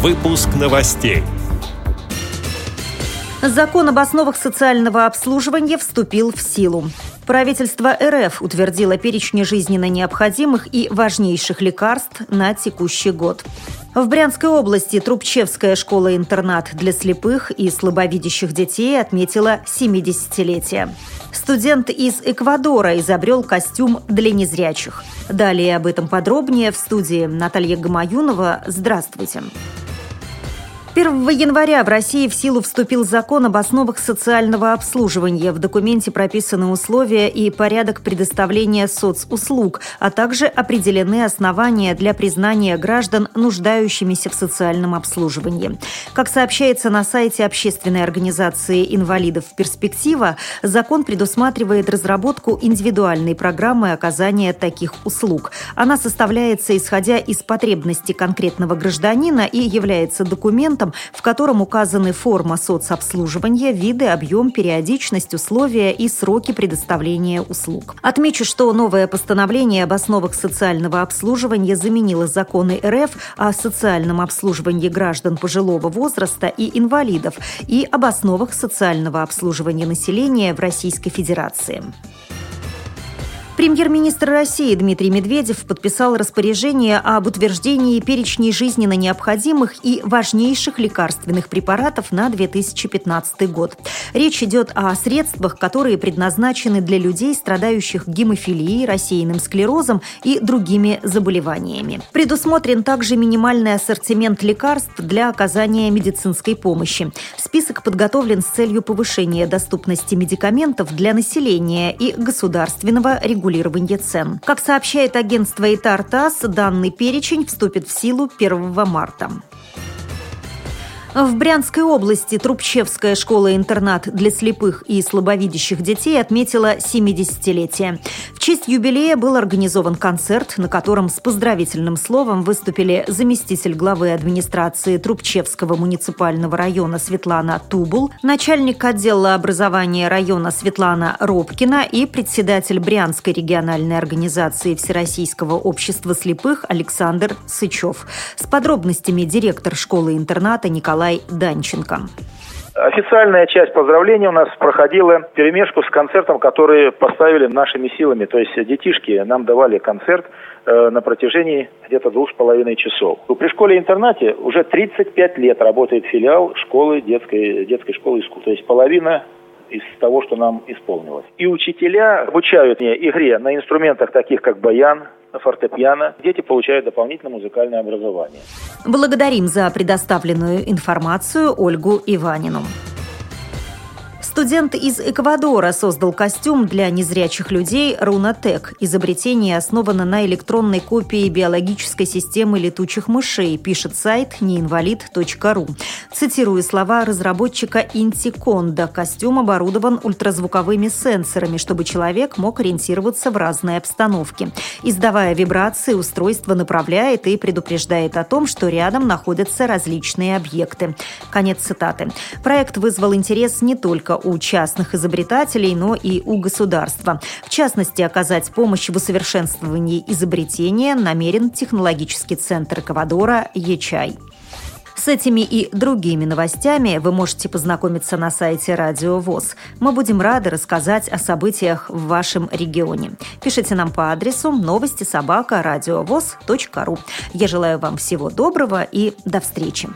Выпуск новостей. Закон об основах социального обслуживания вступил в силу. Правительство РФ утвердило перечни жизненно необходимых и важнейших лекарств на текущий год. В Брянской области Трубчевская школа-интернат для слепых и слабовидящих детей отметила 70-летие. Студент из Эквадора изобрел костюм для незрячих. Далее об этом подробнее в студии Наталья Гамаюнова. Здравствуйте. Здравствуйте. 1 января в России в силу вступил закон об основах социального обслуживания. В документе прописаны условия и порядок предоставления соцуслуг, а также определены основания для признания граждан нуждающимися в социальном обслуживании. Как сообщается на сайте общественной организации инвалидов «Перспектива», закон предусматривает разработку индивидуальной программы оказания таких услуг. Она составляется исходя из потребностей конкретного гражданина и является документом, документом, в котором указаны форма соцобслуживания, виды, объем, периодичность, условия и сроки предоставления услуг. Отмечу, что новое постановление об основах социального обслуживания заменило законы РФ о социальном обслуживании граждан пожилого возраста и инвалидов и об основах социального обслуживания населения в Российской Федерации. Премьер-министр России Дмитрий Медведев подписал распоряжение об утверждении перечней жизненно необходимых и важнейших лекарственных препаратов на 2015 год. Речь идет о средствах, которые предназначены для людей, страдающих гемофилией, рассеянным склерозом и другими заболеваниями. Предусмотрен также минимальный ассортимент лекарств для оказания медицинской помощи. Список подготовлен с целью повышения доступности медикаментов для населения и государственного регулирования регулирования цен. Как сообщает агентство ИТАР ТАСС, данный перечень вступит в силу 1 марта. В Брянской области Трубчевская школа-интернат для слепых и слабовидящих детей отметила 70-летие. В честь юбилея был организован концерт, на котором с поздравительным словом выступили заместитель главы администрации Трубчевского муниципального района Светлана Тубул, начальник отдела образования района Светлана Робкина и председатель Брянской региональной организации Всероссийского общества слепых Александр Сычев. С подробностями директор школы-интерната Николай Николай Данченко. Официальная часть поздравлений у нас проходила перемешку с концертом, который поставили нашими силами. То есть детишки нам давали концерт э, на протяжении где-то двух с половиной часов. При школе-интернате уже 35 лет работает филиал школы детской, детской школы искусств. То есть половина из того, что нам исполнилось. И учителя обучают мне игре на инструментах таких, как баян, фортепиано. Дети получают дополнительное музыкальное образование. Благодарим за предоставленную информацию Ольгу Иванину. Студент из Эквадора создал костюм для незрячих людей «Рунатек». Изобретение основано на электронной копии биологической системы летучих мышей, пишет сайт неинвалид.ру. Цитирую слова разработчика Интиконда. Костюм оборудован ультразвуковыми сенсорами, чтобы человек мог ориентироваться в разной обстановке. Издавая вибрации, устройство направляет и предупреждает о том, что рядом находятся различные объекты. Конец цитаты. Проект вызвал интерес не только у частных изобретателей, но и у государства. В частности, оказать помощь в усовершенствовании изобретения намерен технологический центр Эквадора «Ечай». С этими и другими новостями вы можете познакомиться на сайте Радио ВОЗ. Мы будем рады рассказать о событиях в вашем регионе. Пишите нам по адресу новости собака ру. Я желаю вам всего доброго и до встречи.